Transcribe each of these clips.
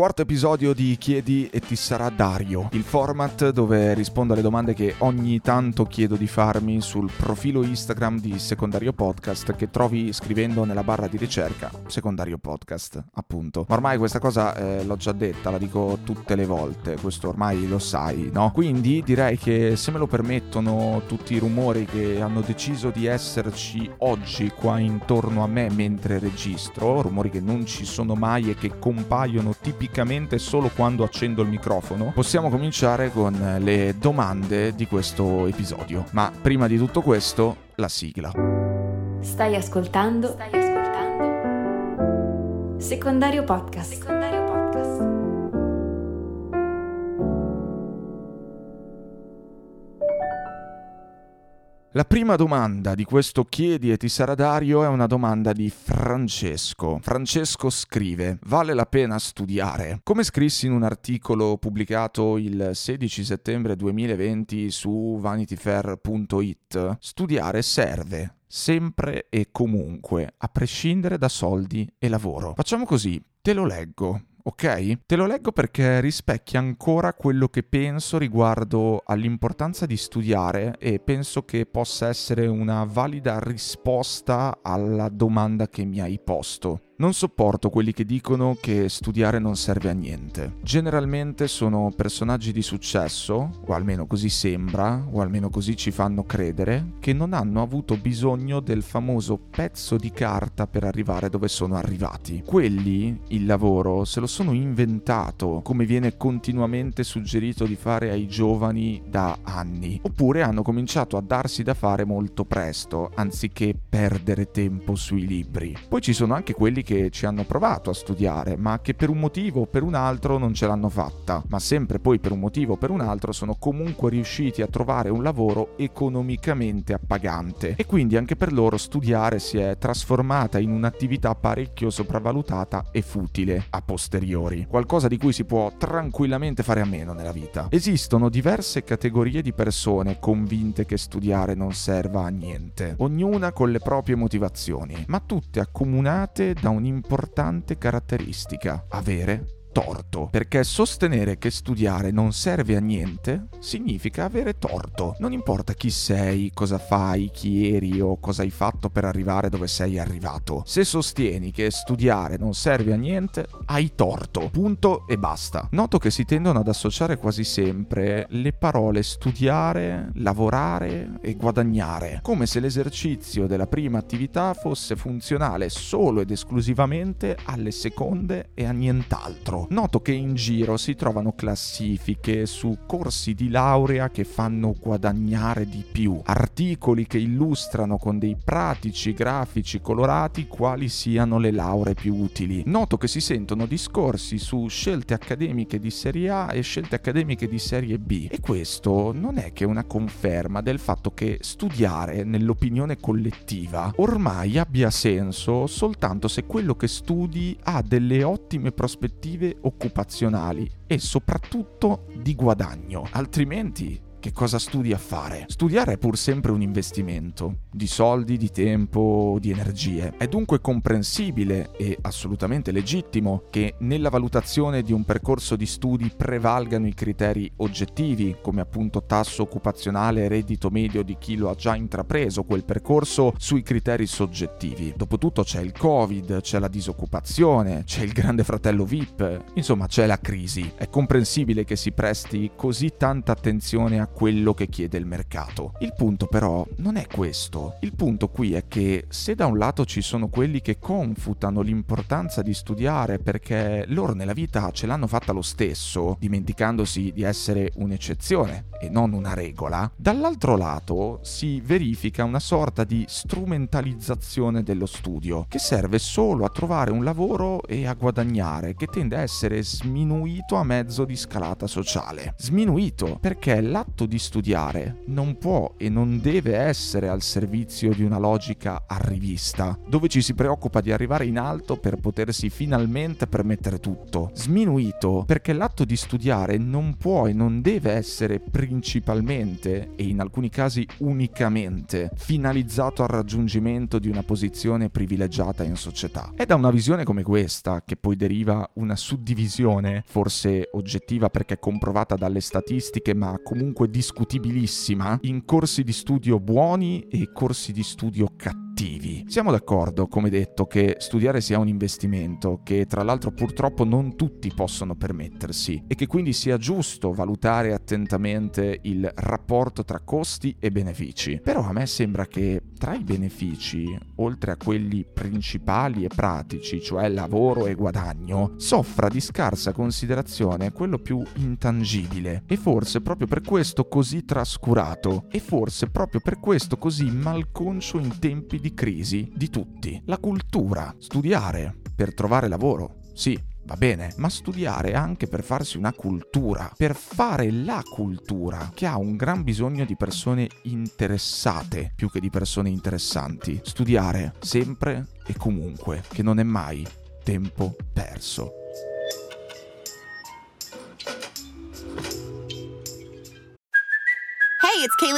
Quarto episodio di Chiedi e ti sarà Dario, il format dove rispondo alle domande che ogni tanto chiedo di farmi sul profilo Instagram di Secondario Podcast che trovi scrivendo nella barra di ricerca Secondario Podcast, appunto. Ma ormai questa cosa eh, l'ho già detta, la dico tutte le volte, questo ormai lo sai, no? Quindi direi che se me lo permettono tutti i rumori che hanno deciso di esserci oggi qua intorno a me mentre registro, rumori che non ci sono mai e che compaiono tipicamente tipicamente solo quando accendo il microfono, possiamo cominciare con le domande di questo episodio. Ma prima di tutto questo, la sigla. Stai ascoltando? Stai ascoltando? Secondario Podcast. Secondario La prima domanda di questo Chiedi e ti sarà Dario è una domanda di Francesco. Francesco scrive: Vale la pena studiare? Come scrissi in un articolo pubblicato il 16 settembre 2020 su vanityfair.it, studiare serve sempre e comunque, a prescindere da soldi e lavoro. Facciamo così, te lo leggo ok? Te lo leggo perché rispecchia ancora quello che penso riguardo all'importanza di studiare e penso che possa essere una valida risposta alla domanda che mi hai posto. Non sopporto quelli che dicono che studiare non serve a niente. Generalmente sono personaggi di successo, o almeno così sembra, o almeno così ci fanno credere, che non hanno avuto bisogno del famoso pezzo di carta per arrivare dove sono arrivati. Quelli, il lavoro, se lo sono inventato, come viene continuamente suggerito di fare ai giovani da anni. Oppure hanno cominciato a darsi da fare molto presto, anziché perdere tempo sui libri. Poi ci sono anche quelli che che ci hanno provato a studiare, ma che per un motivo o per un altro non ce l'hanno fatta, ma sempre poi per un motivo o per un altro sono comunque riusciti a trovare un lavoro economicamente appagante. E quindi anche per loro studiare si è trasformata in un'attività parecchio sopravvalutata e futile a posteriori, qualcosa di cui si può tranquillamente fare a meno nella vita. Esistono diverse categorie di persone convinte che studiare non serva a niente, ognuna con le proprie motivazioni, ma tutte accomunate da un un'importante caratteristica, avere torto, perché sostenere che studiare non serve a niente significa avere torto. Non importa chi sei, cosa fai, chi eri o cosa hai fatto per arrivare dove sei arrivato. Se sostieni che studiare non serve a niente, hai torto. Punto e basta. Noto che si tendono ad associare quasi sempre le parole studiare, lavorare e guadagnare, come se l'esercizio della prima attività fosse funzionale solo ed esclusivamente alle seconde e a nient'altro noto che in giro si trovano classifiche su corsi di laurea che fanno guadagnare di più, articoli che illustrano con dei pratici grafici colorati quali siano le lauree più utili. Noto che si sentono discorsi su scelte accademiche di serie A e scelte accademiche di serie B e questo non è che una conferma del fatto che studiare nell'opinione collettiva ormai abbia senso soltanto se quello che studi ha delle ottime prospettive occupazionali e soprattutto di guadagno, altrimenti che cosa studi a fare? Studiare è pur sempre un investimento di soldi, di tempo, di energie. È dunque comprensibile e assolutamente legittimo che nella valutazione di un percorso di studi prevalgano i criteri oggettivi, come appunto tasso occupazionale e reddito medio di chi lo ha già intrapreso quel percorso, sui criteri soggettivi. Dopotutto c'è il Covid, c'è la disoccupazione, c'è il grande fratello VIP, insomma c'è la crisi. È comprensibile che si presti così tanta attenzione a quello che chiede il mercato. Il punto però non è questo. Il punto qui è che se da un lato ci sono quelli che confutano l'importanza di studiare perché loro nella vita ce l'hanno fatta lo stesso, dimenticandosi di essere un'eccezione e non una regola, dall'altro lato si verifica una sorta di strumentalizzazione dello studio che serve solo a trovare un lavoro e a guadagnare, che tende a essere sminuito a mezzo di scalata sociale. Sminuito perché l'atto di studiare non può e non deve essere al servizio di una logica arrivista, dove ci si preoccupa di arrivare in alto per potersi finalmente permettere tutto. Sminuito perché l'atto di studiare non può e non deve essere principalmente e in alcuni casi unicamente finalizzato al raggiungimento di una posizione privilegiata in società. È da una visione come questa che poi deriva una suddivisione, forse oggettiva perché comprovata dalle statistiche, ma comunque discutibilissima, in corsi di studio buoni e corsi di studio cattivi cattivi. Siamo d'accordo, come detto, che studiare sia un investimento che tra l'altro purtroppo non tutti possono permettersi e che quindi sia giusto valutare attentamente il rapporto tra costi e benefici. Però a me sembra che tra i benefici, oltre a quelli principali e pratici, cioè lavoro e guadagno, soffra di scarsa considerazione quello più intangibile e forse proprio per questo così trascurato e forse proprio per questo così malconcio in tempi di crisi di tutti. La cultura, studiare per trovare lavoro. Sì, va bene, ma studiare anche per farsi una cultura, per fare la cultura, che ha un gran bisogno di persone interessate più che di persone interessanti. Studiare sempre e comunque, che non è mai tempo perso.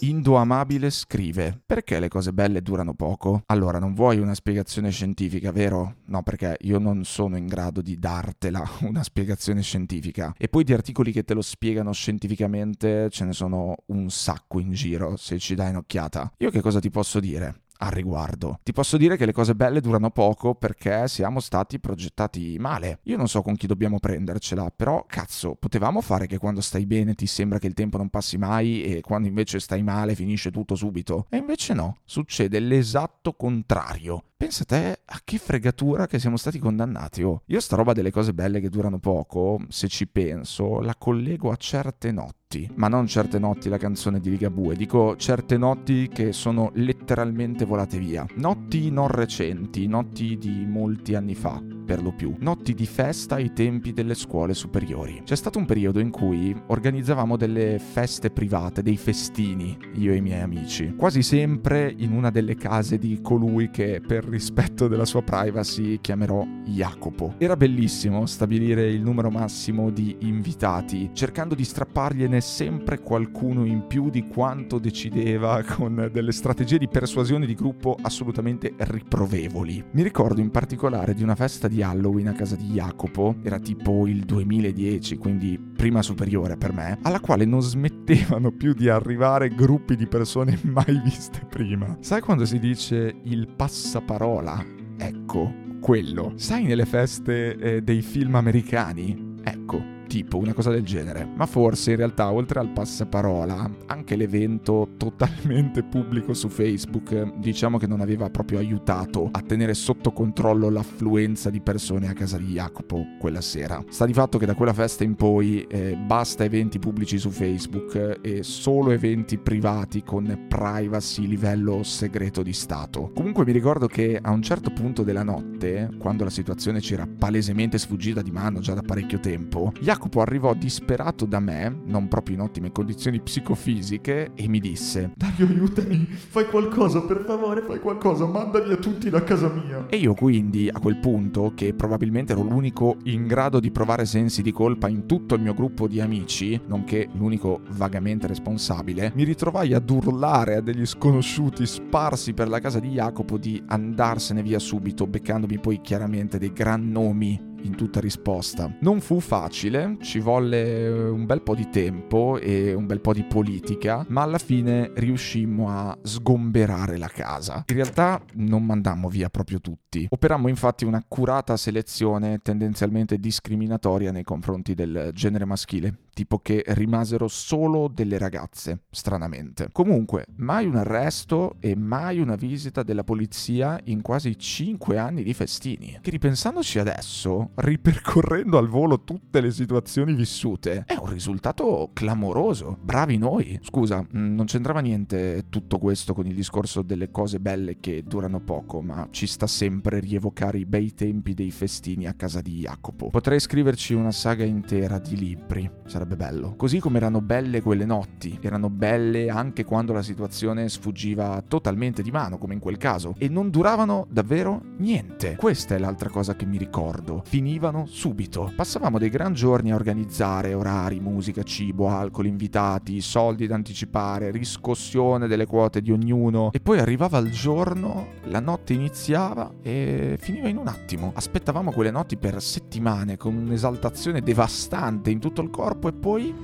Indo Amabile scrive: Perché le cose belle durano poco? Allora, non vuoi una spiegazione scientifica, vero? No, perché io non sono in grado di dartela una spiegazione scientifica. E poi di articoli che te lo spiegano scientificamente ce ne sono un sacco in giro, se ci dai un'occhiata. Io che cosa ti posso dire? Al riguardo. Ti posso dire che le cose belle durano poco perché siamo stati progettati male. Io non so con chi dobbiamo prendercela, però cazzo, potevamo fare che quando stai bene ti sembra che il tempo non passi mai e quando invece stai male finisce tutto subito. E invece no, succede l'esatto contrario. Pensa te a che fregatura che siamo stati condannati. Oh, io sta roba delle cose belle che durano poco, se ci penso, la collego a certe notti. Ma non certe notti la canzone di Ligabue, dico certe notti che sono letteralmente volate via. Notti non recenti, notti di molti anni fa per lo più, notti di festa ai tempi delle scuole superiori. C'è stato un periodo in cui organizzavamo delle feste private, dei festini, io e i miei amici, quasi sempre in una delle case di colui che per rispetto della sua privacy chiamerò Jacopo. Era bellissimo stabilire il numero massimo di invitati, cercando di strappargliene sempre qualcuno in più di quanto decideva con delle strategie di persuasione di gruppo assolutamente riprovevoli. Mi ricordo in particolare di una festa di Halloween a casa di Jacopo, era tipo il 2010, quindi prima superiore per me, alla quale non smettevano più di arrivare gruppi di persone mai viste prima. Sai quando si dice il passaparola? Ecco, quello. Sai nelle feste eh, dei film americani? Ecco, tipo una cosa del genere. Ma forse in realtà oltre al passaparola, anche l'evento totalmente pubblico su Facebook, diciamo che non aveva proprio aiutato a tenere sotto controllo l'affluenza di persone a casa di Jacopo quella sera. Sta di fatto che da quella festa in poi eh, basta eventi pubblici su Facebook e solo eventi privati con privacy livello segreto di Stato. Comunque mi ricordo che a un certo punto della notte, quando la situazione ci era palesemente sfuggita di mano già da parecchio tempo, Jacopo Jacopo arrivò disperato da me, non proprio in ottime condizioni psicofisiche, e mi disse: Dario, aiutami, fai qualcosa, per favore, fai qualcosa, manda via tutti da casa mia. E io quindi, a quel punto, che probabilmente ero l'unico in grado di provare sensi di colpa in tutto il mio gruppo di amici, nonché l'unico vagamente responsabile, mi ritrovai ad urlare a degli sconosciuti sparsi per la casa di Jacopo di andarsene via subito, beccandomi poi chiaramente dei gran nomi in tutta risposta. Non fu facile, ci volle eh, un bel po' di tempo e un bel po' di politica, ma alla fine riuscimmo a sgomberare la casa. In realtà non mandammo via proprio tutti. Operammo infatti un'accurata selezione tendenzialmente discriminatoria nei confronti del genere maschile, tipo che rimasero solo delle ragazze, stranamente. Comunque, mai un arresto e mai una visita della polizia in quasi 5 anni di festini. Che ripensandoci adesso, ripercorrendo al volo tutte le situazioni vissute, è un risultato clamoroso. Bravi noi. Scusa, mm, non c'entrava niente tutto questo con il discorso delle cose belle che durano poco, ma ci sta sempre rievocare i bei tempi dei festini a casa di Jacopo. Potrei scriverci una saga intera di libri, sarebbe sarebbe bello. Così come erano belle quelle notti, erano belle anche quando la situazione sfuggiva totalmente di mano, come in quel caso, e non duravano davvero niente. Questa è l'altra cosa che mi ricordo. Finivano subito. Passavamo dei gran giorni a organizzare orari, musica, cibo, alcol, invitati, soldi da anticipare, riscossione delle quote di ognuno, e poi arrivava il giorno, la notte iniziava e finiva in un attimo. Aspettavamo quelle notti per settimane con un'esaltazione devastante in tutto il corpo e poi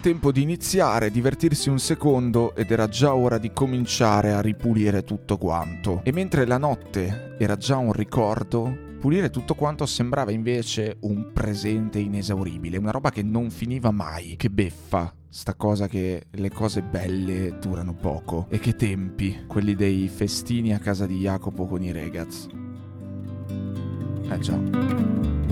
tempo di iniziare, divertirsi un secondo ed era già ora di cominciare a ripulire tutto quanto. E mentre la notte era già un ricordo, pulire tutto quanto sembrava invece un presente inesauribile, una roba che non finiva mai. Che beffa, sta cosa che le cose belle durano poco. E che tempi, quelli dei festini a casa di Jacopo con i regaz. Eh già.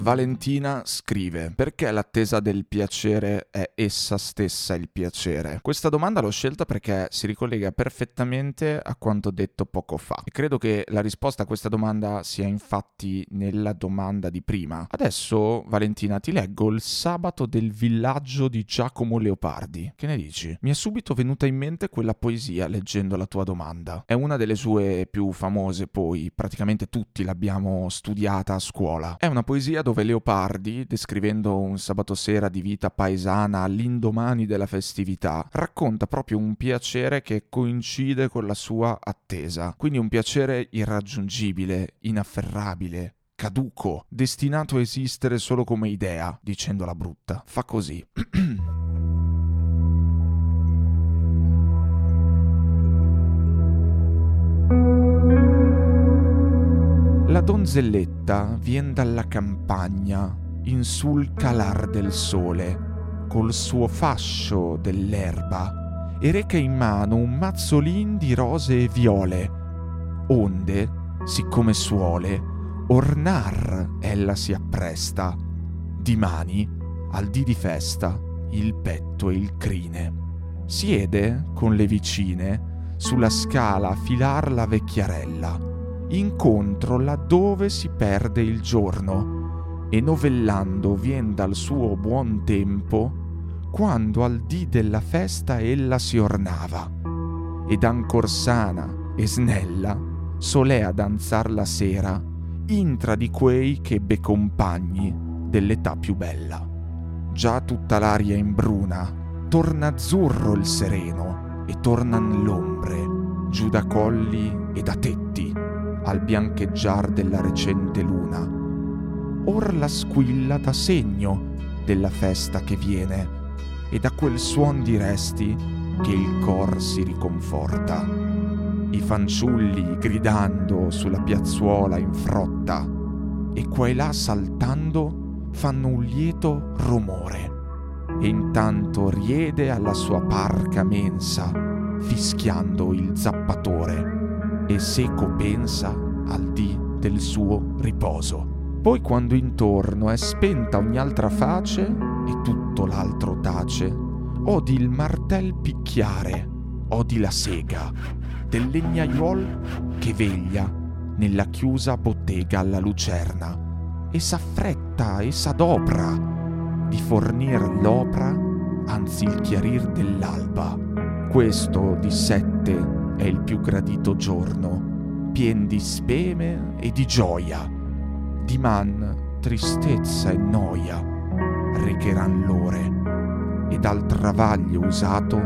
Valentina scrive: Perché l'attesa del piacere è essa stessa il piacere? Questa domanda l'ho scelta perché si ricollega perfettamente a quanto detto poco fa. E credo che la risposta a questa domanda sia infatti nella domanda di prima. Adesso, Valentina, ti leggo il sabato del villaggio di Giacomo Leopardi. Che ne dici? Mi è subito venuta in mente quella poesia leggendo la tua domanda. È una delle sue più famose, poi praticamente tutti l'abbiamo studiata a scuola. È una poesia dove Leopardi, descrivendo un sabato sera di vita paesana all'indomani della festività, racconta proprio un piacere che coincide con la sua attesa. Quindi un piacere irraggiungibile, inafferrabile, caduco, destinato a esistere solo come idea, dicendola brutta. Fa così. donzelletta vien dalla campagna in sul calar del sole, col suo fascio dell'erba, e reca in mano un mazzolin di rose e viole, onde, siccome suole, ornar ella si appresta, di mani, al dì di festa, il petto e il crine. Siede con le vicine sulla scala a filar la vecchiarella, incontro laddove si perde il giorno, e novellando vien dal suo buon tempo, quando al dì della festa ella si ornava, ed ancor sana e snella solea danzar la sera, intra di quei che ebbe compagni dell'età più bella. Già tutta l'aria imbruna, torna azzurro il sereno, e tornan l'ombre, giù da colli e da tetti, al biancheggiar della recente luna. Or la squilla dà segno della festa che viene, e da quel suon diresti che il cor si riconforta. I fanciulli gridando sulla piazzuola in frotta e qua e là saltando fanno un lieto rumore. E intanto riede alla sua parca mensa, fischiando il zappatore, e seco pensa al dì del suo riposo. Poi quando intorno è spenta ogni altra face e tutto l'altro tace, odi il martel picchiare, odi la sega del legnaiuol che veglia nella chiusa bottega alla lucerna e s'affretta e s'adopra di fornir l'opra anzi il chiarir dell'alba. Questo di sette è il più gradito giorno, pien di speme e di gioia di man tristezza e noia recheran l'ore, e dal travaglio usato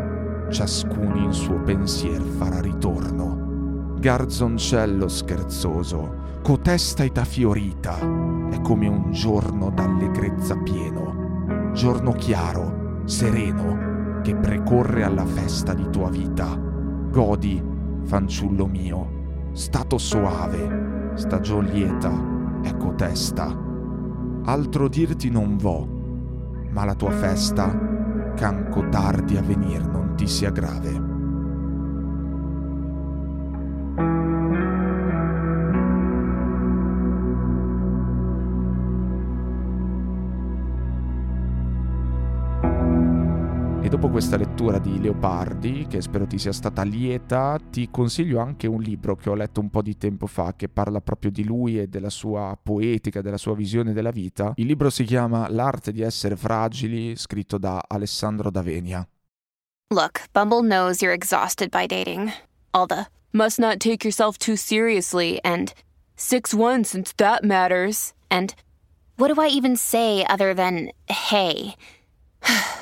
ciascun in suo pensier farà ritorno. Garzoncello scherzoso, cotesta età fiorita, è come un giorno d'allegrezza pieno, giorno chiaro, sereno, che precorre alla festa di tua vita. Godi, fanciullo mio, stato soave, stagion lieta, ecco testa. Altro dirti non vo, ma la tua festa, canco tardi a venir non ti sia grave. Dopo questa lettura di Leopardi, che spero ti sia stata lieta, ti consiglio anche un libro che ho letto un po' di tempo fa, che parla proprio di lui e della sua poetica, della sua visione della vita. Il libro si chiama L'arte di essere fragili, scritto da Alessandro Davenia. Look, Bumble knows you're exhausted by dating. All the must not take yourself too seriously and 6-1 since that matters. And what do I even say other than hey?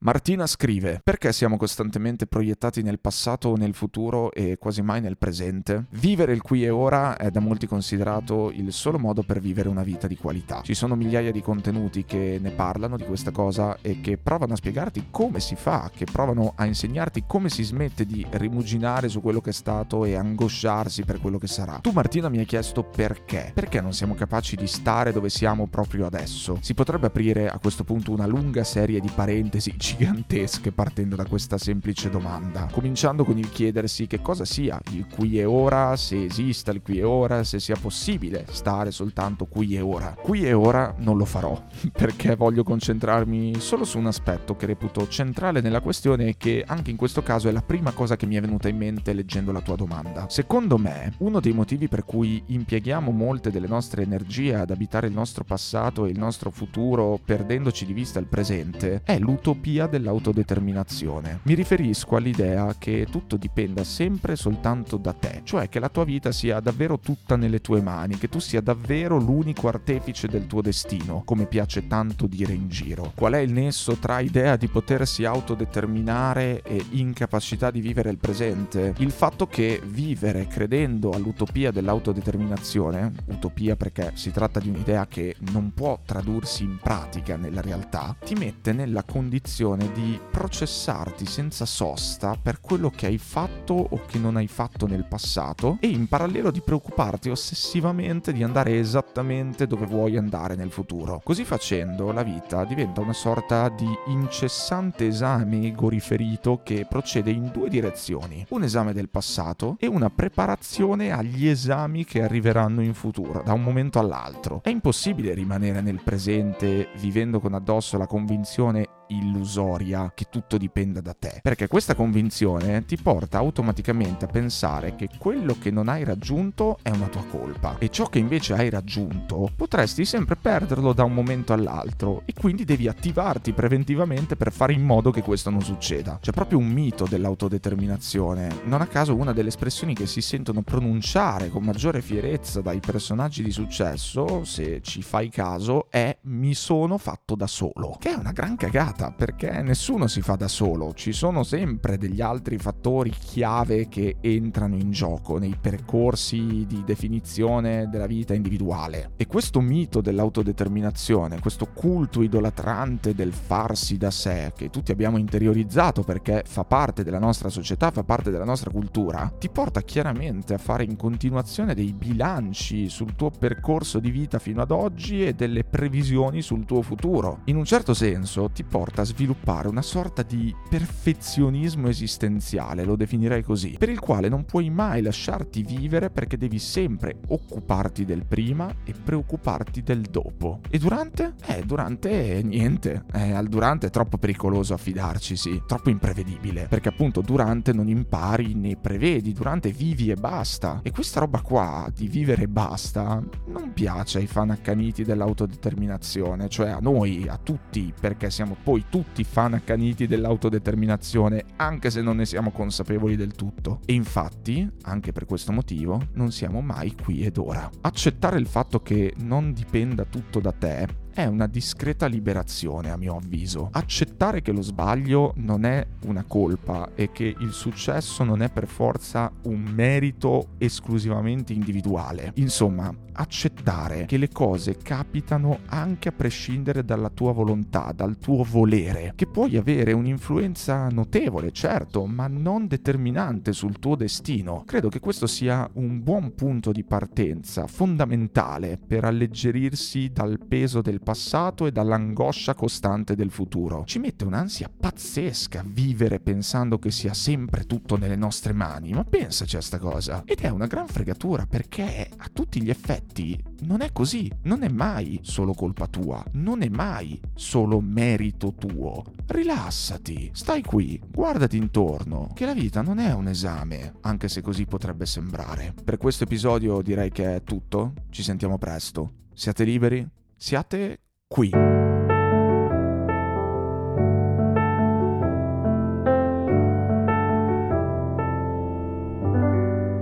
Martina scrive: Perché siamo costantemente proiettati nel passato o nel futuro e quasi mai nel presente? Vivere il qui e ora è da molti considerato il solo modo per vivere una vita di qualità. Ci sono migliaia di contenuti che ne parlano di questa cosa e che provano a spiegarti come si fa, che provano a insegnarti come si smette di rimuginare su quello che è stato e angosciarsi per quello che sarà. Tu Martina mi hai chiesto perché? Perché non siamo capaci di stare dove siamo proprio adesso? Si potrebbe aprire a questo punto una lunga serie di parentesi gigantesche partendo da questa semplice domanda, cominciando con il chiedersi che cosa sia il qui e ora, se esista il qui e ora, se sia possibile stare soltanto qui e ora. Qui e ora non lo farò, perché voglio concentrarmi solo su un aspetto che reputo centrale nella questione e che anche in questo caso è la prima cosa che mi è venuta in mente leggendo la tua domanda. Secondo me, uno dei motivi per cui impieghiamo molte delle nostre energie ad abitare il nostro passato e il nostro futuro perdendoci di vista il presente è l'utopia teoria dell'autodeterminazione. Mi riferisco all'idea che tutto dipenda sempre soltanto da te, cioè che la tua vita sia davvero tutta nelle tue mani, che tu sia davvero l'unico artefice del tuo destino, come piace tanto dire in giro. Qual è il nesso tra idea di potersi autodeterminare e incapacità di vivere il presente? Il fatto che vivere credendo all'utopia dell'autodeterminazione, utopia perché si tratta di un'idea che non può tradursi in pratica nella realtà, ti mette nella condizione sensazione di processarti senza sosta per quello che hai fatto o che non hai fatto nel passato e in parallelo di preoccuparti ossessivamente di andare esattamente dove vuoi andare nel futuro. Così facendo la vita diventa una sorta di incessante esame ego riferito che procede in due direzioni, un esame del passato e una preparazione agli esami che arriveranno in futuro, da un momento all'altro. È impossibile rimanere nel presente vivendo con addosso la convinzione illusoria che tutto dipenda da te. Perché questa convinzione ti porta automaticamente a pensare che quello che non hai raggiunto è una tua colpa e ciò che invece hai raggiunto potresti sempre perderlo da un momento all'altro e quindi devi attivarti preventivamente per fare in modo che questo non succeda. C'è proprio un mito dell'autodeterminazione. Non a caso una delle espressioni che si sentono pronunciare con maggiore fierezza dai personaggi di successo, se ci fai caso, è mi sono fatto da solo, che è una gran cagata complicata perché nessuno si fa da solo, ci sono sempre degli altri fattori chiave che entrano in gioco nei percorsi di definizione della vita individuale. E questo mito dell'autodeterminazione, questo culto idolatrante del farsi da sé che tutti abbiamo interiorizzato perché fa parte della nostra società, fa parte della nostra cultura, ti porta chiaramente a fare in continuazione dei bilanci sul tuo percorso di vita fino ad oggi e delle previsioni sul tuo futuro. In un certo senso ti porta a sviluppare una sorta di perfezionismo esistenziale, lo definirei così, per il quale non puoi mai lasciarti vivere perché devi sempre occuparti del prima e preoccuparti del dopo. E durante? Eh, durante niente. Eh, al durante è troppo pericoloso affidarci, sì, troppo imprevedibile, perché appunto durante non impari né prevedi, durante vivi e basta. E questa roba qua di vivere e basta non piace ai fan accaniti dell'autodeterminazione, cioè a noi, a tutti, perché siamo poi tutti fan accaniti dell'autodeterminazione, anche se non ne siamo consapevoli del tutto. E infatti, anche per questo motivo, non siamo mai qui ed ora. Accettare il fatto che non dipenda tutto da te è una discreta liberazione a mio avviso. Accettare che lo sbaglio non è una colpa e che il successo non è per forza un merito esclusivamente individuale. Insomma, accettare che le cose capitano anche a prescindere dalla tua volontà, dal tuo volere, che puoi avere un'influenza notevole, certo, ma non determinante sul tuo destino. Credo che questo sia un buon punto di partenza, fondamentale per alleggerirsi dal peso del passato e dall'angoscia costante del futuro. Ci mette un'ansia pazzesca vivere pensando che sia sempre tutto nelle nostre mani, ma pensaci a sta cosa. Ed è una gran fregatura perché a tutti gli effetti non è così, non è mai solo colpa tua, non è mai solo merito tuo. Rilassati, stai qui, guardati intorno, che la vita non è un esame, anche se così potrebbe sembrare. Per questo episodio direi che è tutto, ci sentiamo presto. Siate liberi, siate qui.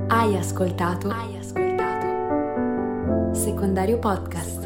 Hai ascoltato? Hai ascoltato? Secondario Podcast.